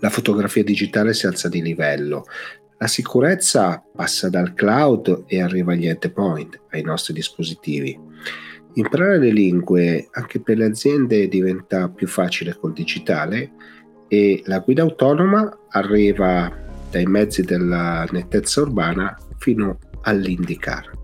la fotografia digitale si alza di livello, la sicurezza passa dal cloud e arriva agli endpoint, ai nostri dispositivi. Imparare le lingue anche per le aziende diventa più facile col digitale e la guida autonoma arriva dai mezzi della nettezza urbana fino all'IndyCar.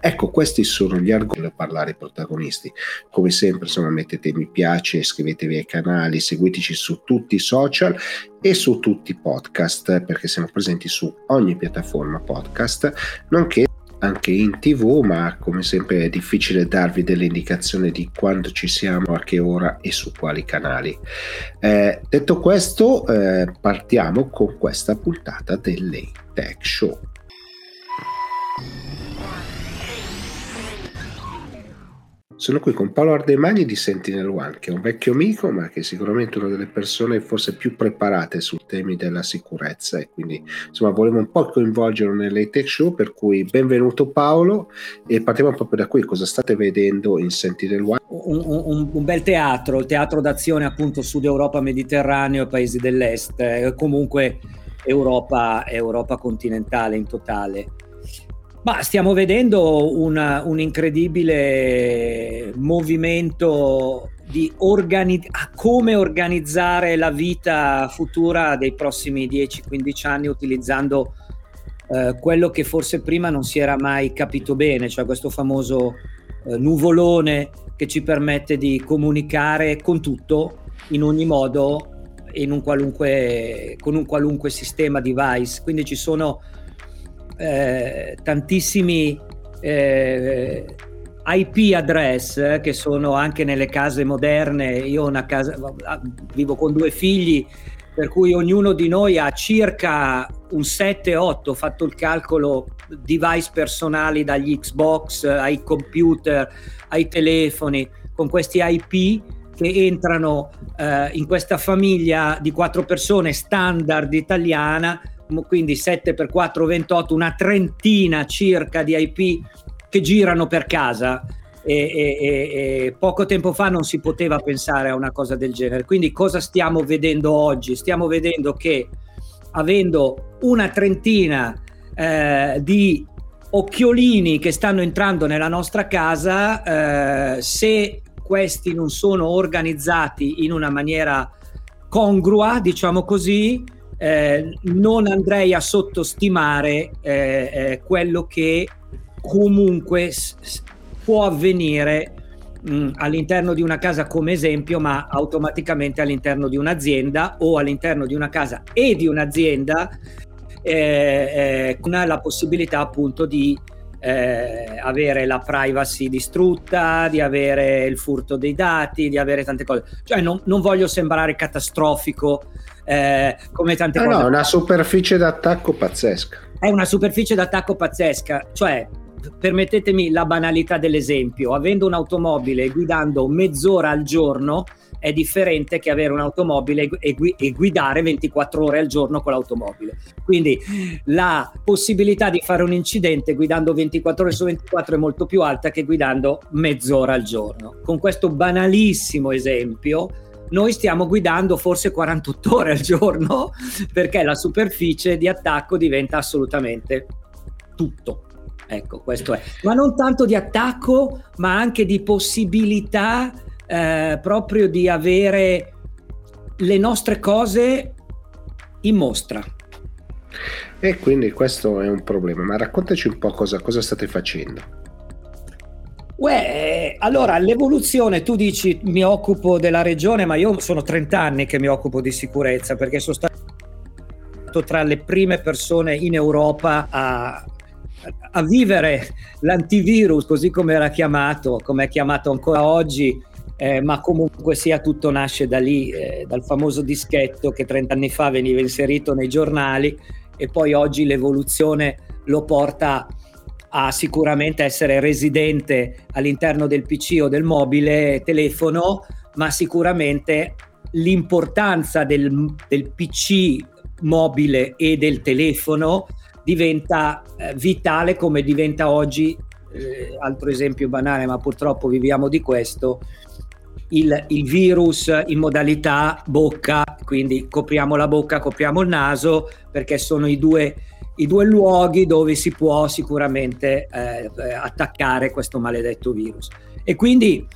Ecco, questi sono gli argomenti per parlare ai protagonisti. Come sempre, insomma, mettete mi piace, iscrivetevi ai canali, seguiteci su tutti i social e su tutti i podcast, perché siamo presenti su ogni piattaforma podcast, nonché anche in tv, ma come sempre è difficile darvi delle indicazioni di quando ci siamo, a che ora e su quali canali. Eh, detto questo, eh, partiamo con questa puntata del Late Tech Show. Sono qui con Paolo Ardemagni di Sentinel One, che è un vecchio amico, ma che è sicuramente una delle persone forse più preparate sui temi della sicurezza e quindi insomma volevo un po' coinvolgerlo nelle tech show, per cui benvenuto Paolo e partiamo proprio da qui, cosa state vedendo in Sentinel One? Un, un, un bel teatro, il teatro d'azione appunto Sud Europa, Mediterraneo e paesi dell'Est, eh, comunque Europa, Europa continentale in totale. Ma stiamo vedendo una, un incredibile movimento di organi- come organizzare la vita futura dei prossimi 10-15 anni utilizzando eh, quello che forse prima non si era mai capito bene, cioè questo famoso eh, nuvolone che ci permette di comunicare con tutto in ogni modo in un con un qualunque sistema device. Quindi ci sono eh, tantissimi eh, IP address che sono anche nelle case moderne. Io ho una casa, vivo con due figli, per cui ognuno di noi ha circa un 7-8, ho fatto il calcolo, device personali dagli Xbox ai computer, ai telefoni, con questi IP che entrano eh, in questa famiglia di quattro persone standard italiana quindi 7 per 4, 28, una trentina circa di IP che girano per casa. E, e, e, poco tempo fa non si poteva pensare a una cosa del genere. Quindi cosa stiamo vedendo oggi? Stiamo vedendo che avendo una trentina eh, di occhiolini che stanno entrando nella nostra casa, eh, se questi non sono organizzati in una maniera congrua, diciamo così, eh, non andrei a sottostimare eh, eh, quello che comunque s- può avvenire mh, all'interno di una casa come esempio, ma automaticamente all'interno di un'azienda o all'interno di una casa e di un'azienda eh, con la possibilità appunto di eh, avere la privacy distrutta, di avere il furto dei dati, di avere tante cose. Cioè non, non voglio sembrare catastrofico eh, come tante no, cose. No, una superficie d'attacco pazzesca. È una superficie d'attacco pazzesca, cioè permettetemi la banalità dell'esempio, avendo un'automobile guidando mezz'ora al giorno è differente che avere un'automobile e, gu- e, guidare 24 ore al giorno con l'automobile. Quindi la possibilità di fare un incidente guidando 24 ore su 24 è molto più alta che guidando mezz'ora al giorno. Con questo banalissimo esempio noi stiamo guidando forse 48 ore al giorno perché la superficie di attacco diventa assolutamente tutto. Ecco, questo è. Ma non tanto di attacco, ma anche di possibilità eh, proprio di avere le nostre cose in mostra. E quindi questo è un problema, ma raccontaci un po' cosa, cosa state facendo. Uè, allora l'evoluzione, tu dici mi occupo della regione, ma io sono 30 anni che mi occupo di sicurezza perché sono stato tra le prime persone in Europa a, a vivere l'antivirus così come era chiamato, come è chiamato ancora oggi, eh, ma comunque sia tutto nasce da lì, eh, dal famoso dischetto che 30 anni fa veniva inserito nei giornali e poi oggi l'evoluzione lo porta a sicuramente essere residente all'interno del PC o del mobile telefono, ma sicuramente l'importanza del, del PC mobile e del telefono diventa eh, vitale come diventa oggi, eh, altro esempio banale, ma purtroppo viviamo di questo, il, il, virus in modalità bocca, quindi copriamo la bocca, copriamo il naso, perché sono i due, i due luoghi dove si può sicuramente eh, eh attaccare questo maledetto virus. E quindi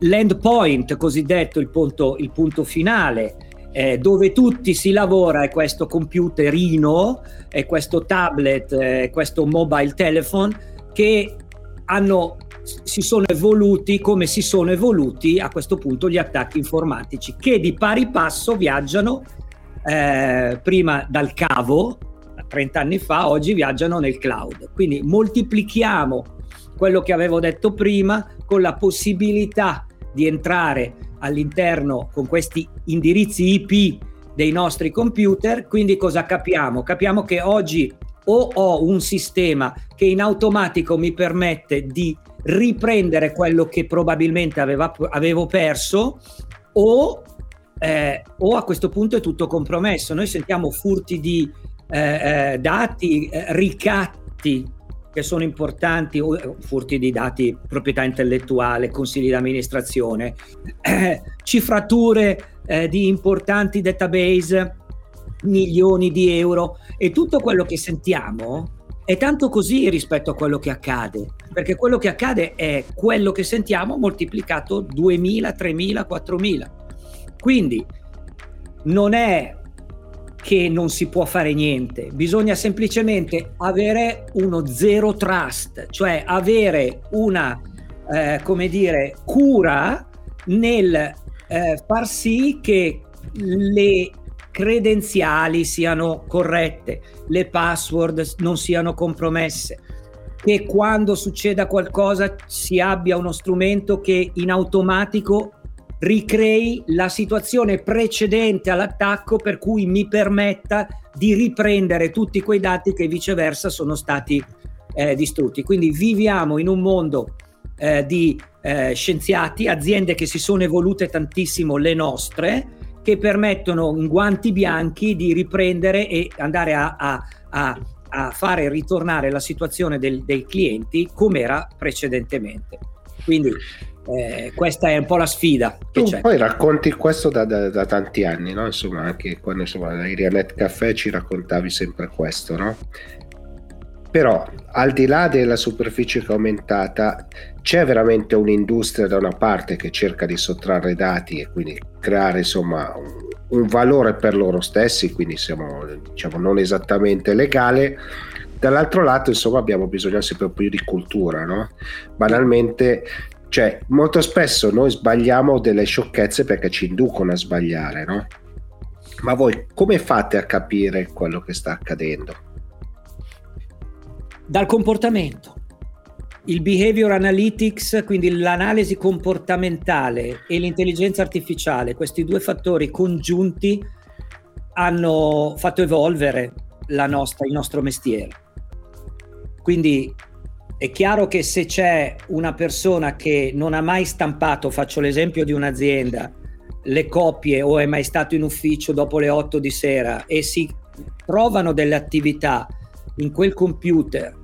l'endpoint, cosiddetto il punto, il punto finale, eh, dove tutti si lavora è questo computerino, è questo tablet, è questo mobile telephone che hanno si sono evoluti come si sono evoluti a questo punto gli attacchi informatici che di pari passo viaggiano eh, prima dal cavo 30 anni fa, oggi viaggiano nel cloud. Quindi moltiplichiamo quello che avevo detto prima con la possibilità di entrare all'interno con questi indirizzi IP dei nostri computer. Quindi cosa capiamo? Capiamo che oggi o ho un sistema che in automatico mi permette di riprendere quello che probabilmente aveva, avevo perso o, eh, o, a questo punto è tutto compromesso. Noi sentiamo furti di eh, eh dati, eh, ricatti che sono importanti, eh, furti di dati, proprietà intellettuale, consigli di amministrazione, cifrature di importanti database, milioni di euro e tutto quello che sentiamo è tanto così rispetto a quello che accade, perché quello che accade è quello che sentiamo moltiplicato 2000, 3000, 4000. Quindi non è che non si può fare niente, bisogna semplicemente avere uno zero trust, cioè avere una, eh, come dire, cura nel eh, far sì che le credenziali siano corrette, le password non siano compromesse, che quando succeda qualcosa si abbia uno strumento che in automatico ricrei la situazione precedente all'attacco per cui mi permetta di riprendere tutti quei dati che viceversa sono stati eh, distrutti. Quindi viviamo in un mondo eh, di eh, scienziati, aziende che si sono evolute tantissimo, le nostre, che permettono in guanti bianchi di riprendere e andare a, a, a, a fare ritornare la situazione del, dei clienti come era precedentemente. Quindi eh, questa è un po' la sfida. tu c'è. poi racconti questo da, da, da tanti anni, no? Insomma, anche quando insomma, da Irianet Caffè ci raccontavi sempre questo, no? Però al di là della superficie che è aumentata, c'è veramente un'industria da una parte che cerca di sottrarre dati e quindi creare insomma un, un valore per loro stessi, quindi siamo diciamo non esattamente legale. Dall'altro lato, insomma, abbiamo bisogno sempre più di cultura, no? Banalmente, cioè, molto spesso noi sbagliamo delle sciocchezze perché ci inducono a sbagliare, no? Ma voi come fate a capire quello che sta accadendo? Dal comportamento. Il behavior analytics, quindi l'analisi comportamentale e l'intelligenza artificiale, questi due fattori congiunti hanno fatto evolvere nostra, il nostro mestiere. Quindi è chiaro che se c'è una persona che non ha mai stampato, faccio l'esempio di un'azienda, le copie o è mai stato in ufficio dopo le 8 di sera e si trovano delle attività in quel computer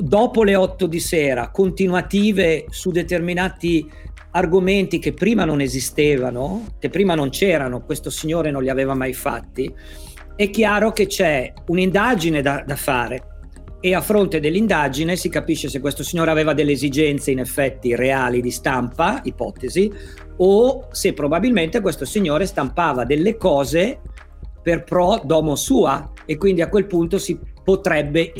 dopo le 8 di sera, continuative su determinati argomenti che prima non esistevano, che prima non c'erano, questo signore non li aveva mai fatti, è chiaro che c'è un'indagine da, da fare. E a fronte dell'indagine si capisce se questo signore aveva delle esigenze in effetti reali di stampa, ipotesi, o se probabilmente questo signore stampava delle cose per pro domo sua e quindi a quel punto si potrebbe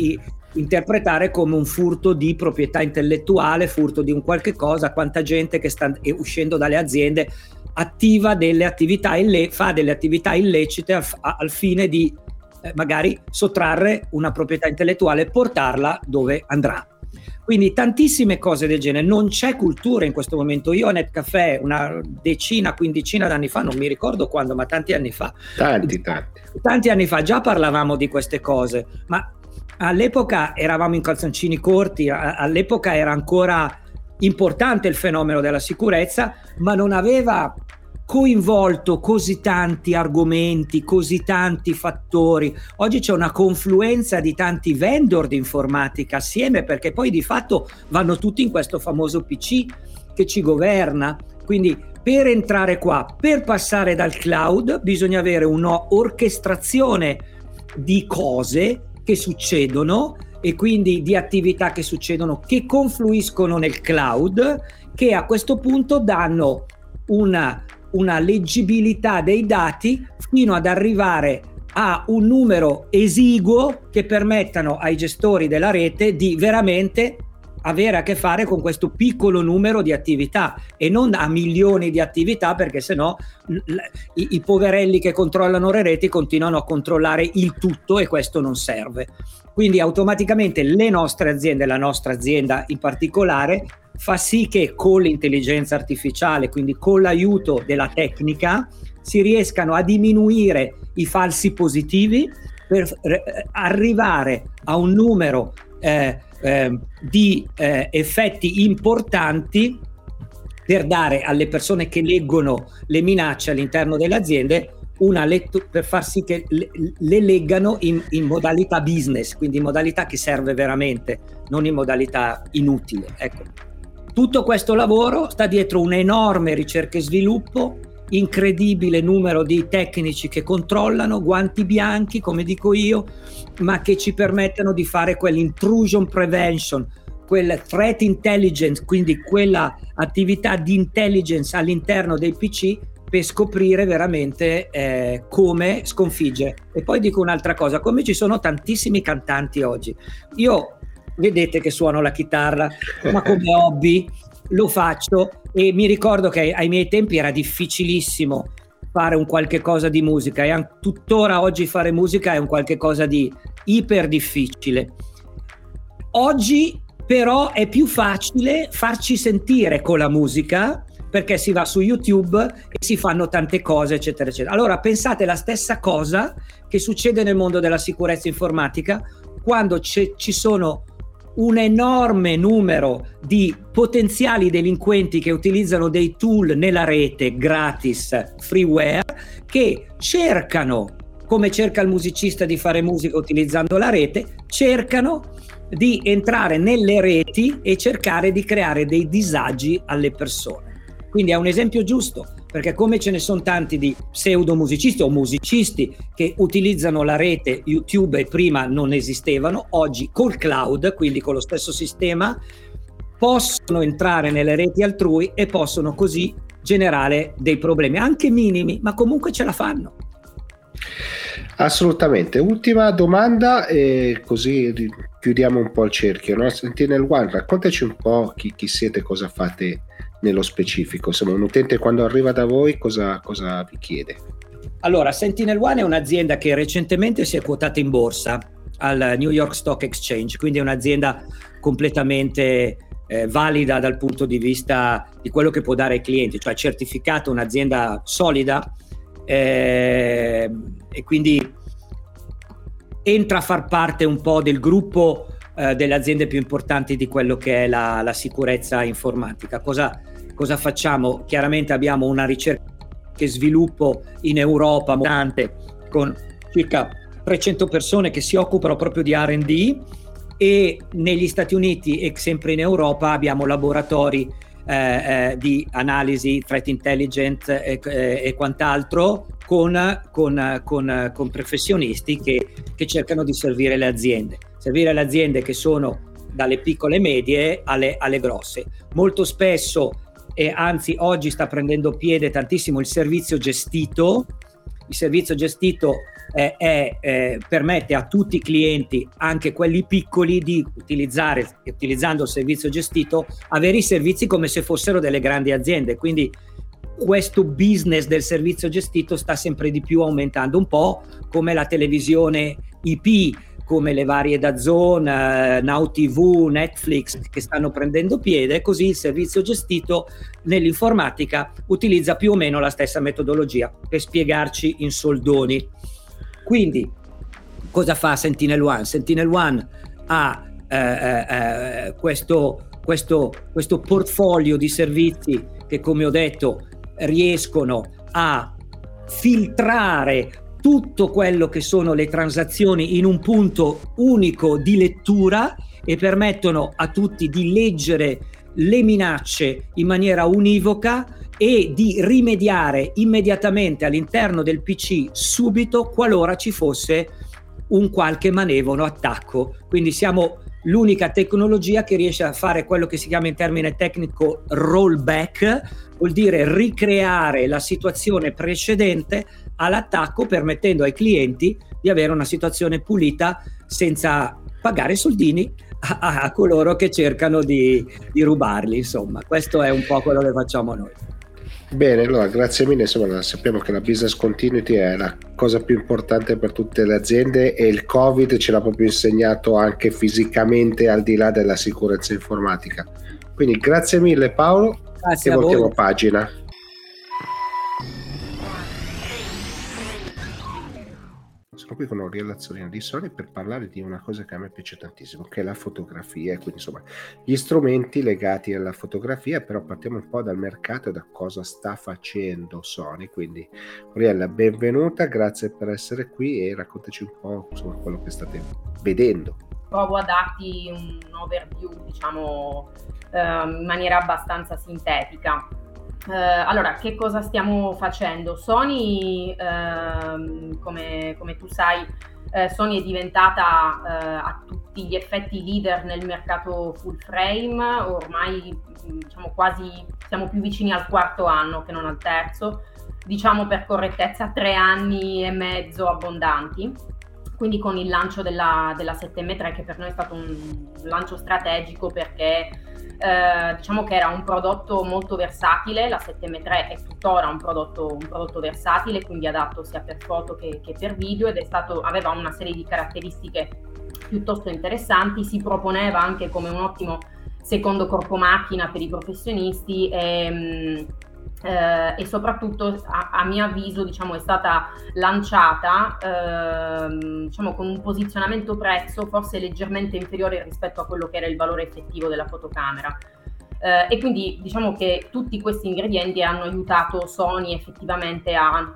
interpretare come un furto di proprietà intellettuale, furto di un qualche cosa, quanta gente che sta uscendo dalle aziende attiva delle attività ille- fa delle attività illecite al, al fine di eh, magari sottrarre una proprietà intellettuale e portarla dove andrà. Quindi tantissime cose del genere, non c'è cultura in questo momento. Io a Netcafé una decina, quindicina d'anni fa, non mi ricordo quando, ma tanti anni fa. Tanti, tanti. Tanti anni fa già parlavamo di queste cose, ma all'epoca eravamo in calzoncini corti, all'epoca era ancora importante il fenomeno della sicurezza, ma non aveva coinvolto così tanti argomenti, così tanti fattori. Oggi c'è una confluenza di tanti vendor di informatica assieme perché poi di fatto vanno tutti in questo famoso PC che ci governa Quindi per entrare qua, per passare dal cloud, bisogna avere un'orchestrazione di cose che succedono e quindi di attività che succedono che confluiscono nel cloud che a questo punto danno una, una leggibilità dei dati fino ad arrivare a un numero esiguo che permettano ai gestori della rete di veramente avere a che fare con questo piccolo numero di attività e non a milioni di attività perché sennò i, i poverelli che controllano le reti continuano a controllare il tutto e questo non serve. Quindi automaticamente le nostre aziende, la nostra azienda in particolare, fa sì che con l'intelligenza artificiale, quindi con l'aiuto della tecnica, si riescano a diminuire i falsi positivi per arrivare a un numero eh, eh, di eh, effetti importanti per dare alle persone che leggono le minacce all'interno delle aziende una lettura per far sì che le, le leggano in, in, modalità business, quindi in modalità che serve veramente, non in modalità inutile. Ecco. Tutto questo lavoro sta dietro un'enorme ricerca e sviluppo, incredibile numero di tecnici che controllano, guanti bianchi, come dico io, ma che ci permettono di fare quell'intrusion prevention, quel threat intelligence, quindi quella attività di intelligence all'interno dei PC per scoprire veramente eh, come sconfiggere. E poi dico un'altra cosa, come ci sono tantissimi cantanti oggi, io vedete che suono la chitarra, ma come hobby lo faccio e mi ricordo che ai miei tempi era difficilissimo fare un qualche cosa di musica e tuttora oggi fare musica è un qualche cosa di iper difficile. Oggi però è più facile farci sentire con la musica perché si va su YouTube e si fanno tante cose, eccetera, eccetera. Allora pensate la stessa cosa che succede nel mondo della sicurezza informatica quando ci sono un enorme numero di potenziali delinquenti che utilizzano dei tool nella rete gratis, freeware, che cercano, come cerca il musicista di fare musica utilizzando la rete, cercano di entrare nelle reti e cercare di creare dei disagi alle persone. Quindi è un esempio giusto, perché come ce ne sono tanti di pseudo musicisti o musicisti che utilizzano la rete YouTube e prima non esistevano, oggi col cloud, quindi con lo stesso sistema, possono entrare nelle reti altrui e possono così generare dei problemi, anche minimi, ma comunque ce la fanno. Assolutamente. Ultima domanda e così chiudiamo un po' il cerchio. No? Sentinel One, raccontaci un po' chi, chi siete, cosa fate nello specifico? Insomma, un utente quando arriva da voi cosa, cosa vi chiede? Allora, Sentinel One è un'azienda che recentemente si è quotata in borsa al New York Stock Exchange, quindi è un'azienda completamente eh, valida dal punto di vista di quello che può dare ai clienti, cioè certificato un'azienda solida eh, e quindi entra a far parte un po' del gruppo eh, delle aziende più importanti di quello che è la, la sicurezza informatica. Cosa, cosa, facciamo? Chiaramente abbiamo una ricerca e sviluppo in Europa moltante con circa 300 persone che si occupano proprio di RD e negli Stati Uniti e sempre in Europa abbiamo laboratori eh, eh, di analisi, threat intelligence eh, e quant'altro con, con, con, con professionisti che, che cercano di servire le aziende servire le aziende che sono dalle piccole e medie alle, alle grosse. Molto spesso, e anzi oggi sta prendendo piede tantissimo il servizio gestito, il servizio gestito eh, eh, permette a tutti i clienti, anche quelli piccoli, di utilizzare, utilizzando il servizio gestito, avere i servizi come se fossero delle grandi aziende. Quindi questo business del servizio gestito sta sempre di più aumentando, un po' come la televisione IP come le varie da Zone, eh, Now TV, Netflix che stanno prendendo piede, così il servizio gestito nell'informatica utilizza più o meno la stessa metodologia per spiegarci in soldoni. Quindi cosa fa Sentinel One? Sentinel One ha eh, eh, eh, questo, questo, questo portfolio di servizi che come ho detto riescono a filtrare tutto quello che sono le transazioni in un punto unico di lettura e permettono a tutti di leggere le minacce in maniera univoca e di rimediare immediatamente all'interno del PC subito qualora ci fosse un qualche manevolo attacco. Quindi siamo l'unica tecnologia che riesce a fare quello che si chiama in termine tecnico rollback, vuol dire ricreare la situazione precedente all'attacco permettendo ai clienti di avere una situazione pulita senza pagare soldini a, a coloro che cercano di, di rubarli. Insomma, questo è un po' quello che facciamo noi. Bene, allora grazie mille, insomma sappiamo che la business continuity è la cosa più importante per tutte le aziende e il Covid ce l'ha proprio insegnato anche fisicamente al di là della sicurezza informatica. Quindi grazie mille Paolo grazie e voltiamo pagina. Sono qui con Aurelio Lazzolino di Sony per parlare di una cosa che a me piace tantissimo, che è la fotografia, quindi insomma gli strumenti legati alla fotografia, però partiamo un po' dal mercato e da cosa sta facendo Sony, quindi Aurella benvenuta, grazie per essere qui e raccontaci un po' insomma, quello che state vedendo. Provo a darti un overview, diciamo, eh, in maniera abbastanza sintetica. Uh, allora, che cosa stiamo facendo? Sony, uh, come, come, tu sai, uh, Sony è diventata eh, a tutti gli effetti leader nel mercato full frame, ormai diciamo quasi siamo più vicini al quarto anno che non al terzo, diciamo per correttezza tre anni e mezzo abbondanti quindi con il lancio della, della 7M3 che per noi è stato un lancio strategico perché eh, diciamo che era un prodotto molto versatile, la 7M3 è tuttora un prodotto, un prodotto versatile, quindi adatto sia per foto che, che per video ed stato, aveva una serie di caratteristiche piuttosto interessanti, si proponeva anche come un ottimo secondo corpo macchina per i professionisti e, mm, eh, e soprattutto a, a, mio avviso diciamo, è stata lanciata eh, diciamo, con un posizionamento prezzo forse leggermente inferiore rispetto a quello che era il valore effettivo della fotocamera. Eh, e quindi diciamo che tutti questi ingredienti hanno aiutato Sony effettivamente a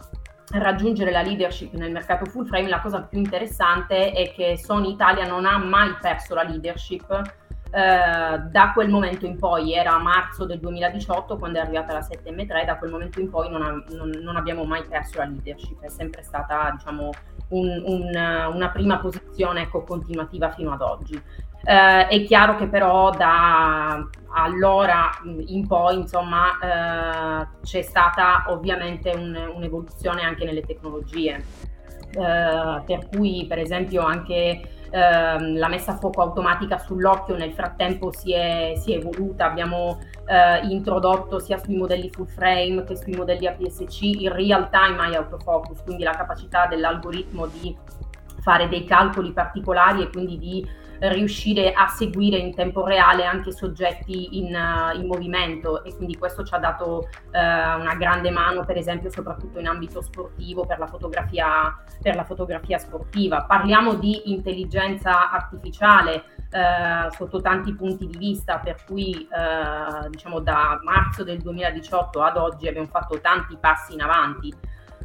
raggiungere la leadership nel mercato full frame. La cosa più interessante è che Sony Italia non ha mai perso la leadership eh, da quel momento in poi, era marzo del 2018 quando è arrivata la 7M3, da quel momento in poi non, ha, non, non abbiamo mai perso la leadership, è sempre stata diciamo, un, un, una prima posizione ecco, continuativa fino ad oggi. Eh, è chiaro che però da allora in poi insomma eh, c'è stata ovviamente un, un'evoluzione anche nelle tecnologie, eh, per cui per esempio anche ehm, la messa a fuoco automatica sull'occhio nel frattempo si è, si è evoluta, abbiamo eh, introdotto sia sui modelli full frame che sui modelli APS-C il real time eye autofocus, quindi la capacità dell'algoritmo di fare dei calcoli particolari e quindi di riuscire a seguire in tempo reale anche soggetti in, uh, in movimento e quindi questo ci ha dato uh, una grande mano per esempio soprattutto in ambito sportivo per la, fotografia, per la fotografia sportiva. Parliamo di intelligenza artificiale uh, sotto tanti punti di vista per cui diciamo da marzo del 2018 ad oggi abbiamo fatto tanti passi in avanti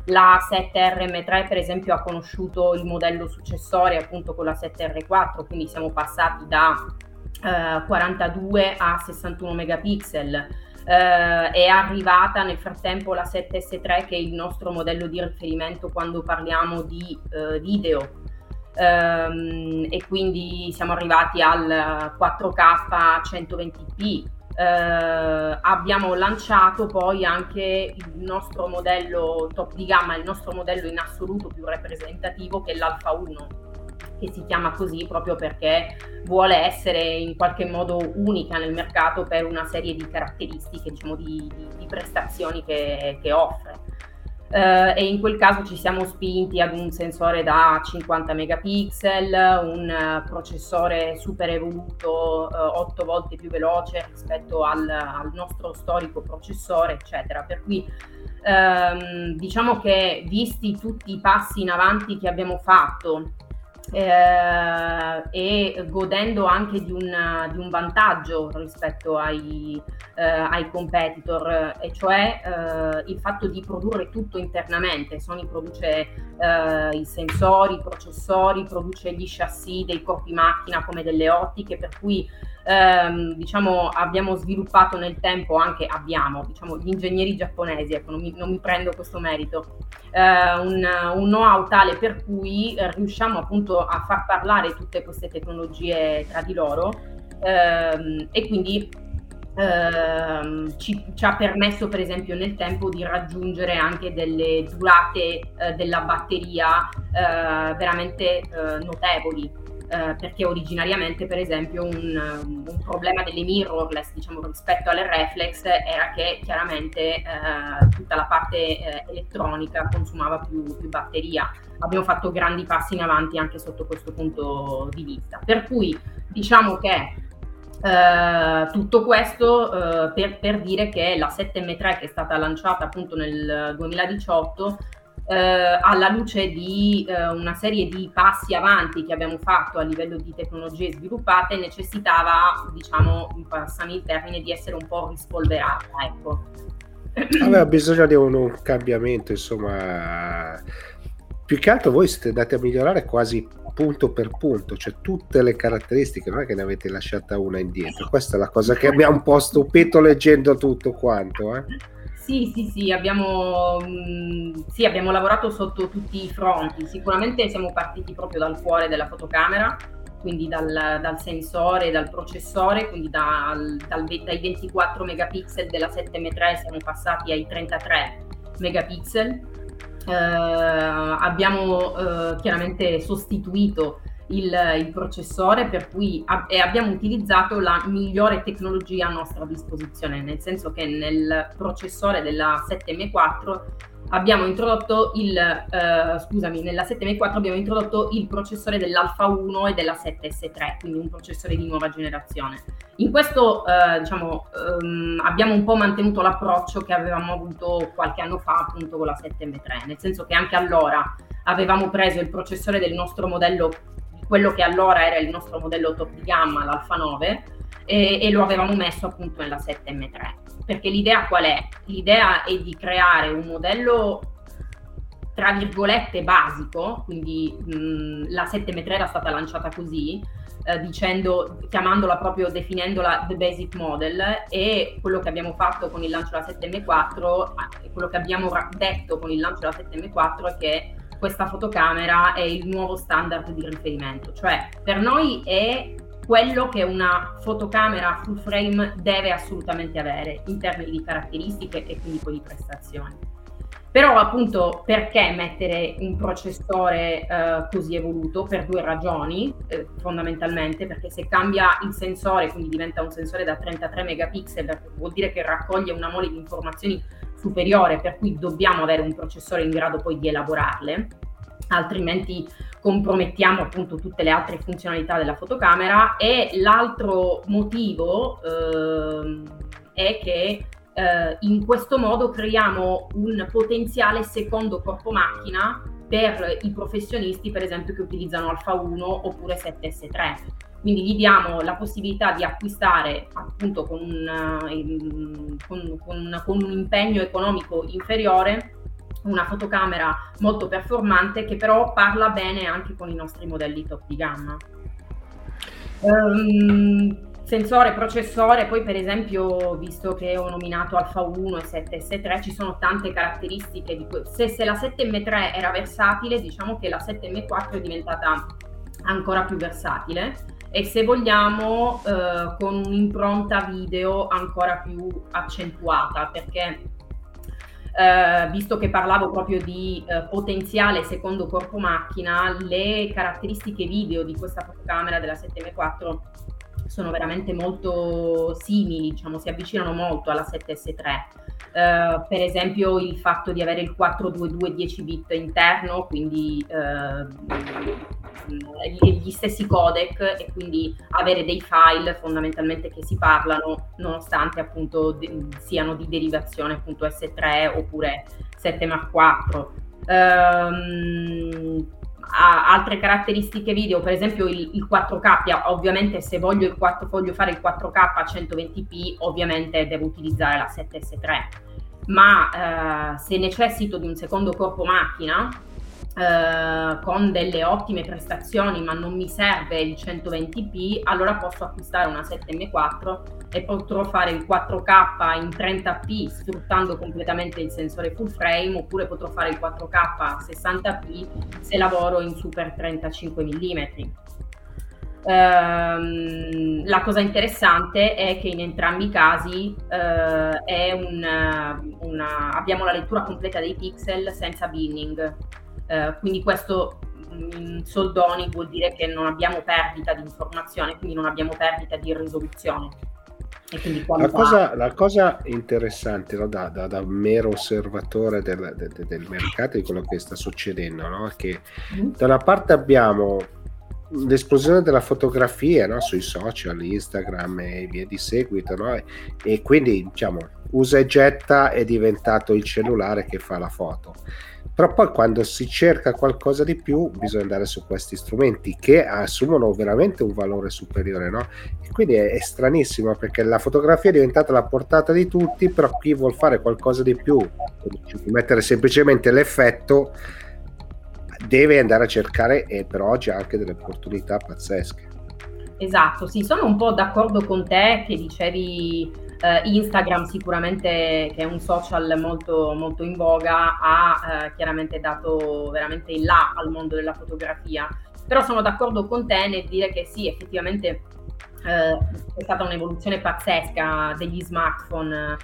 la 7RM3 per esempio ha conosciuto il modello successore appunto con la 7R4, quindi siamo passati da eh, 42 a 61 megapixel. Eh, è arrivata nel frattempo la 7S3 che è il nostro modello di riferimento quando parliamo di eh, video. Um, e quindi siamo arrivati al 4K 120p eh, abbiamo lanciato poi anche il nostro modello top di gamma, il nostro modello in assoluto più rappresentativo che è l'Alfa 1 che si chiama così proprio perché vuole essere in qualche modo unica nel mercato per una serie di caratteristiche, diciamo, di, di, di prestazioni che, che offre eh, e in quel caso ci siamo spinti ad un sensore da 50 megapixel, un uh, processore super evoluto, uh, 8 volte più veloce rispetto al, al, nostro storico processore, eccetera. Per cui ehm, diciamo che visti tutti i passi in avanti che abbiamo fatto eh, e godendo anche di un, di un vantaggio rispetto ai, eh, ai competitor, e cioè eh, il fatto di produrre tutto internamente. Sony produce eh, i sensori, i processori, produce gli chassis dei corpi macchina come delle ottiche, per cui ehm, diciamo, abbiamo sviluppato nel tempo anche, abbiamo, diciamo, gli ingegneri giapponesi, ecco, non mi, non mi prendo questo merito, eh, un, un know-how tale per cui eh, riusciamo appunto a far parlare tutte queste tecnologie tra di loro ehm, e quindi ehm, ci, ci, ha permesso per esempio nel tempo di raggiungere anche delle durate eh, della batteria eh, veramente eh, notevoli eh, perché originariamente per esempio un, un, problema delle mirrorless diciamo, rispetto alle reflex era che chiaramente eh, tutta la parte eh, elettronica consumava più, più, batteria. Abbiamo fatto grandi passi in avanti anche sotto questo punto di vista. Per cui diciamo che Uh, tutto questo uh, per, per, dire che la 7M3 che è stata lanciata appunto nel 2018 eh, alla luce di eh, una serie di passi avanti che abbiamo fatto a livello di tecnologie sviluppate, necessitava, diciamo, passami il termine, di essere un po' rispolverata. Ecco. Aveva bisogno di un, un cambiamento, insomma. Più che altro voi siete andati a migliorare quasi punto per punto, cioè tutte le caratteristiche, non è che ne avete lasciata una indietro. Questa è la cosa che mi ha un po' stupito leggendo tutto quanto. Eh. Sì, sì, sì abbiamo, mm, sì, abbiamo lavorato sotto tutti i fronti. Sicuramente siamo partiti proprio dal cuore della fotocamera, quindi dal, dal sensore, dal processore, quindi dal, dal, dai 24 megapixel della 7M3 siamo passati ai 33 megapixel. Eh, abbiamo eh, chiaramente sostituito il, il processore per cui ab- abbiamo utilizzato la migliore tecnologia a nostra disposizione, nel senso che nel processore della 7M4 abbiamo introdotto il, eh, scusami, nella 7M4 abbiamo introdotto il processore dell'Alpha 1 e della 7S3, quindi un processore di nuova generazione. In questo eh, diciamo, ehm, abbiamo un po' mantenuto l'approccio che avevamo avuto qualche anno fa appunto con la 7M3, nel senso che anche allora avevamo preso il processore del nostro modello quello che allora era il nostro modello top di gamma, l'Alfa 9, e, e, lo avevamo messo appunto nella 7M3. Perché l'idea qual è? L'idea è di creare un modello tra virgolette basico, quindi mh, la 7M3 era stata lanciata così, eh, dicendo, chiamandola proprio, definendola the basic model e quello che abbiamo fatto con il lancio della 7M4, quello che abbiamo detto con il lancio della 7M4 è che questa fotocamera è il nuovo standard di riferimento, cioè per noi è quello che una fotocamera full frame deve assolutamente avere in termini di caratteristiche e quindi poi di prestazioni. Però appunto perché mettere un processore eh, così evoluto? Per due ragioni eh, fondamentalmente, perché se cambia il sensore, quindi diventa un sensore da 33 megapixel, vuol dire che raccoglie una mole di informazioni superiore, per cui dobbiamo avere un processore in grado poi di elaborarle, altrimenti compromettiamo appunto tutte le altre funzionalità della fotocamera. E l'altro motivo eh, è che eh, in questo modo creiamo un potenziale secondo corpo macchina per i professionisti per esempio che utilizzano Alfa 1 oppure 7S3 quindi gli diamo la possibilità di acquistare appunto con un, eh, con, con, con un impegno economico inferiore una fotocamera molto performante che però parla bene anche con i nostri modelli top di gamma. Um, sensore, processore, poi per esempio, visto che ho nominato Alpha 1 e 7S3, ci sono tante caratteristiche di questo. Se, se la 7M3 era versatile, diciamo che la 7M4 è diventata ancora più versatile e se vogliamo eh, con un'impronta video ancora più accentuata perché eh, visto che parlavo proprio di eh, potenziale secondo corpo macchina, le caratteristiche video di questa fotocamera della 7M4 sono veramente molto simili, diciamo, si avvicinano molto alla 7S3. Uh, per esempio il fatto di avere il 422 10 bit interno, quindi uh, gli stessi codec e quindi avere dei file fondamentalmente che si parlano nonostante appunto de- siano di derivazione appunto S3 oppure 7 Mark 4. Um, altre caratteristiche video, per esempio il, il 4K, ovviamente se voglio, il 4, voglio, fare il 4K a 120p, ovviamente devo utilizzare la 7S3, ma eh, se necessito di un secondo corpo macchina, eh, con delle ottime prestazioni ma non mi serve il 120p, allora posso acquistare una 7M4 e potrò fare il 4K in 30p sfruttando completamente il sensore full frame oppure potrò fare il 4K a 60p se lavoro in super 35 mm. Uh, la cosa interessante è che in entrambi i casi uh, una, una, abbiamo la lettura completa dei pixel senza binning, uh, quindi questo in soldoni vuol dire che non abbiamo perdita di informazione, quindi non abbiamo perdita di risoluzione. La cosa, la cosa, interessante no, da, da, da, mero osservatore del, del, del, mercato di quello che sta succedendo no, è che mm. da una parte abbiamo l'esplosione della fotografia no? sui social, Instagram e via di seguito, no? e, e, quindi diciamo usa e getta è diventato il cellulare che fa la foto. Però poi quando si cerca qualcosa di più bisogna andare su questi strumenti che assumono veramente un valore superiore, no? E quindi è, è stranissimo perché la fotografia è diventata la portata di tutti, però chi vuol fare qualcosa di più, mettere semplicemente l'effetto, deve andare a cercare e per oggi ha anche delle opportunità pazzesche. Esatto, sì, sono un po' d'accordo con te che dicevi eh, Instagram sicuramente che è un social molto, molto in voga ha eh, chiaramente dato veramente il là al mondo della fotografia, però sono d'accordo con te nel dire che sì, effettivamente eh, è stata un'evoluzione pazzesca degli smartphone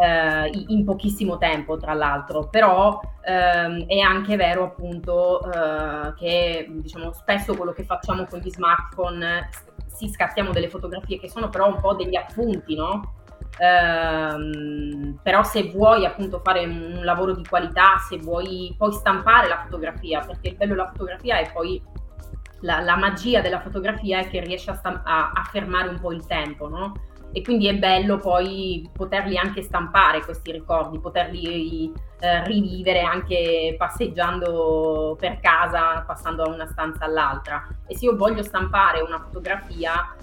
eh, in pochissimo tempo, tra l'altro, però ehm, è anche vero appunto eh, che diciamo, spesso quello che facciamo con gli smartphone si scattiamo delle fotografie che sono però un po' degli appunti, no? Ehm, però se vuoi appunto fare un lavoro di qualità, se vuoi poi stampare la fotografia, perché il bello della fotografia è poi la, la magia della fotografia è che riesce a, stamp- a, a fermare un po' il tempo, no? e quindi è bello poi poterli anche stampare questi ricordi, poterli eh, rivivere anche passeggiando per casa, passando da una stanza all'altra. E se io voglio stampare una fotografia,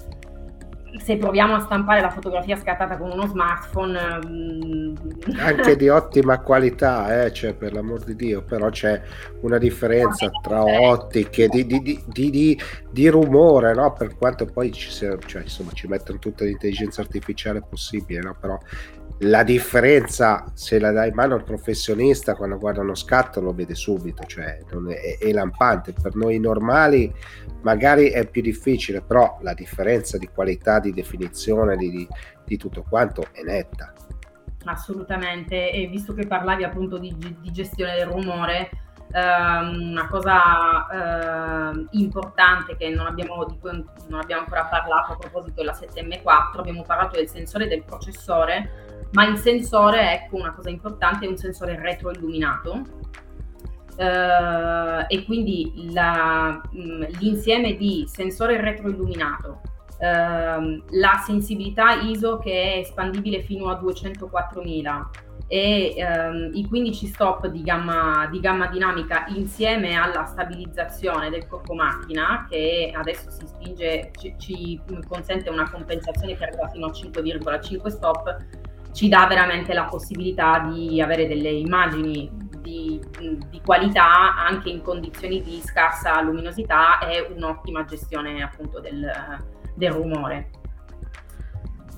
se proviamo a stampare la fotografia scattata con uno smartphone mm, anche di ottima qualità eh, cioè, per l'amor di Dio però c'è una differenza tra ottiche di, di, di, di rumore no? per quanto poi ci, sia, cioè, insomma, ci mettono tutta l'intelligenza artificiale possibile no? però la differenza se la dai in mano al professionista quando guarda uno scatto lo vede subito cioè è, è lampante per noi normali magari è più difficile però la differenza di qualità di definizione di, di, di tutto quanto è netta. Assolutamente. E visto che parlavi appunto di, di gestione del rumore ehm, una cosa eh, importante che non abbiamo, di cui non abbiamo ancora parlato a proposito della 7M4 abbiamo parlato del sensore del processore ma il sensore, ecco una cosa importante, è un sensore retroilluminato. Eh, e quindi la, mm, l'insieme di sensore retroilluminato, eh, la sensibilità ISO che è espandibile fino a 204.000 e ehm, i 15 stop di gamma, di gamma, dinamica insieme alla stabilizzazione del corpo macchina che adesso si spinge, ci, ci consente una compensazione che arriva fino a 5,5 stop ci dà veramente la possibilità di avere delle immagini di, di, qualità anche in condizioni di scarsa luminosità e un'ottima gestione appunto del, del rumore.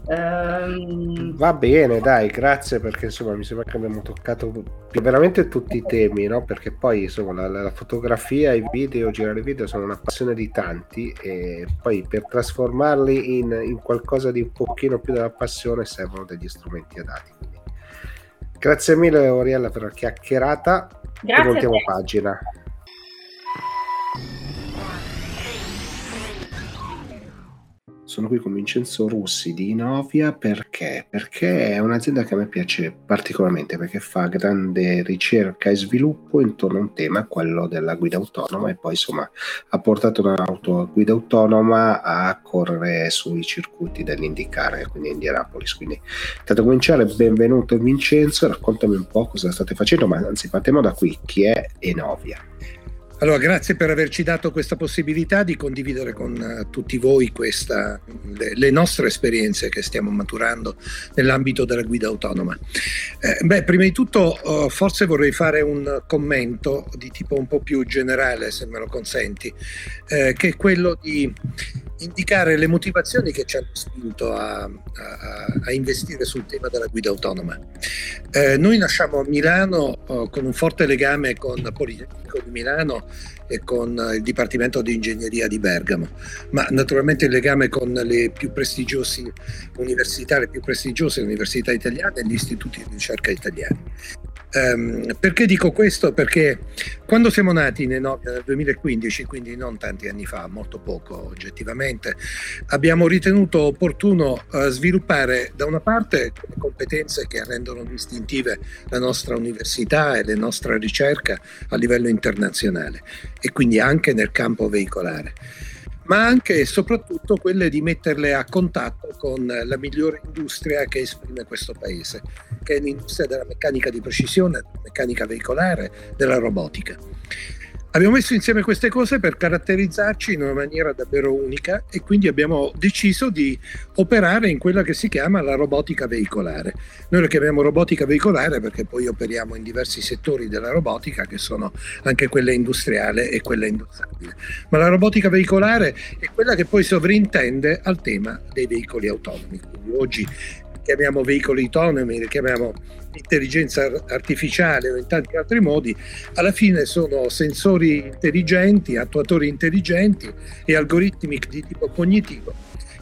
Um... Va bene, dai, grazie perché insomma mi sembra che abbiamo toccato veramente tutti i temi, no? Perché poi insomma la, la, fotografia, i video, girare video sono una passione di tanti e poi per trasformarli in, in qualcosa di un pochino più della passione servono degli strumenti adatti. Quindi, grazie mille Oriella per la chiacchierata grazie e voltiamo pagina. Sono qui con Vincenzo Russi di Inovia perché? Perché è un'azienda che a me piace particolarmente perché fa grande ricerca e sviluppo intorno a un tema, quello della guida autonoma e poi insomma ha portato un'auto a guida autonoma a correre sui circuiti dell'Indicare, quindi Indianapolis. Quindi intanto cominciare, benvenuto Vincenzo, raccontami un po' cosa state facendo, ma anzi partiamo da qui, chi è Enovia? Allora, grazie per averci dato questa possibilità di condividere con uh, tutti voi questa, le, nostre esperienze che stiamo maturando nell'ambito della guida autonoma. Eh, beh, prima di tutto uh, forse vorrei fare un commento di tipo un po' più generale, se me lo consenti, eh, che è quello di indicare le motivazioni che ci hanno spinto a, a, a investire sul tema della guida autonoma. Eh, noi nasciamo a Milano oh, con un forte legame con Politecnico di Milano e con il Dipartimento di Ingegneria di Bergamo, ma naturalmente il legame con le più prestigiose università, le più prestigiose università italiane e gli istituti di ricerca italiani. Um, perché dico questo? Perché quando siamo nati nel, nel 2015, quindi non tanti anni fa, molto poco oggettivamente, abbiamo ritenuto opportuno uh, sviluppare da una parte le competenze che rendono distintive la nostra università e la nostra ricerca a livello internazionale e quindi anche nel campo veicolare ma anche e soprattutto quelle di metterle a contatto con la migliore industria che esprime questo paese, che è l'industria della meccanica di precisione, della meccanica veicolare, della robotica. Abbiamo messo insieme queste cose per caratterizzarci in una maniera davvero unica e quindi abbiamo deciso di operare in quella che si chiama la robotica veicolare. Noi la chiamiamo robotica veicolare perché poi operiamo in diversi settori della robotica che sono anche quella industriale e quella industriale. Ma la robotica veicolare è quella che poi sovrintende al tema dei veicoli autonomi. Quindi oggi chiamiamo veicoli autonomi, li chiamiamo intelligenza artificiale o in tanti altri modi, alla fine sono sensori intelligenti, attuatori intelligenti e algoritmi di tipo cognitivo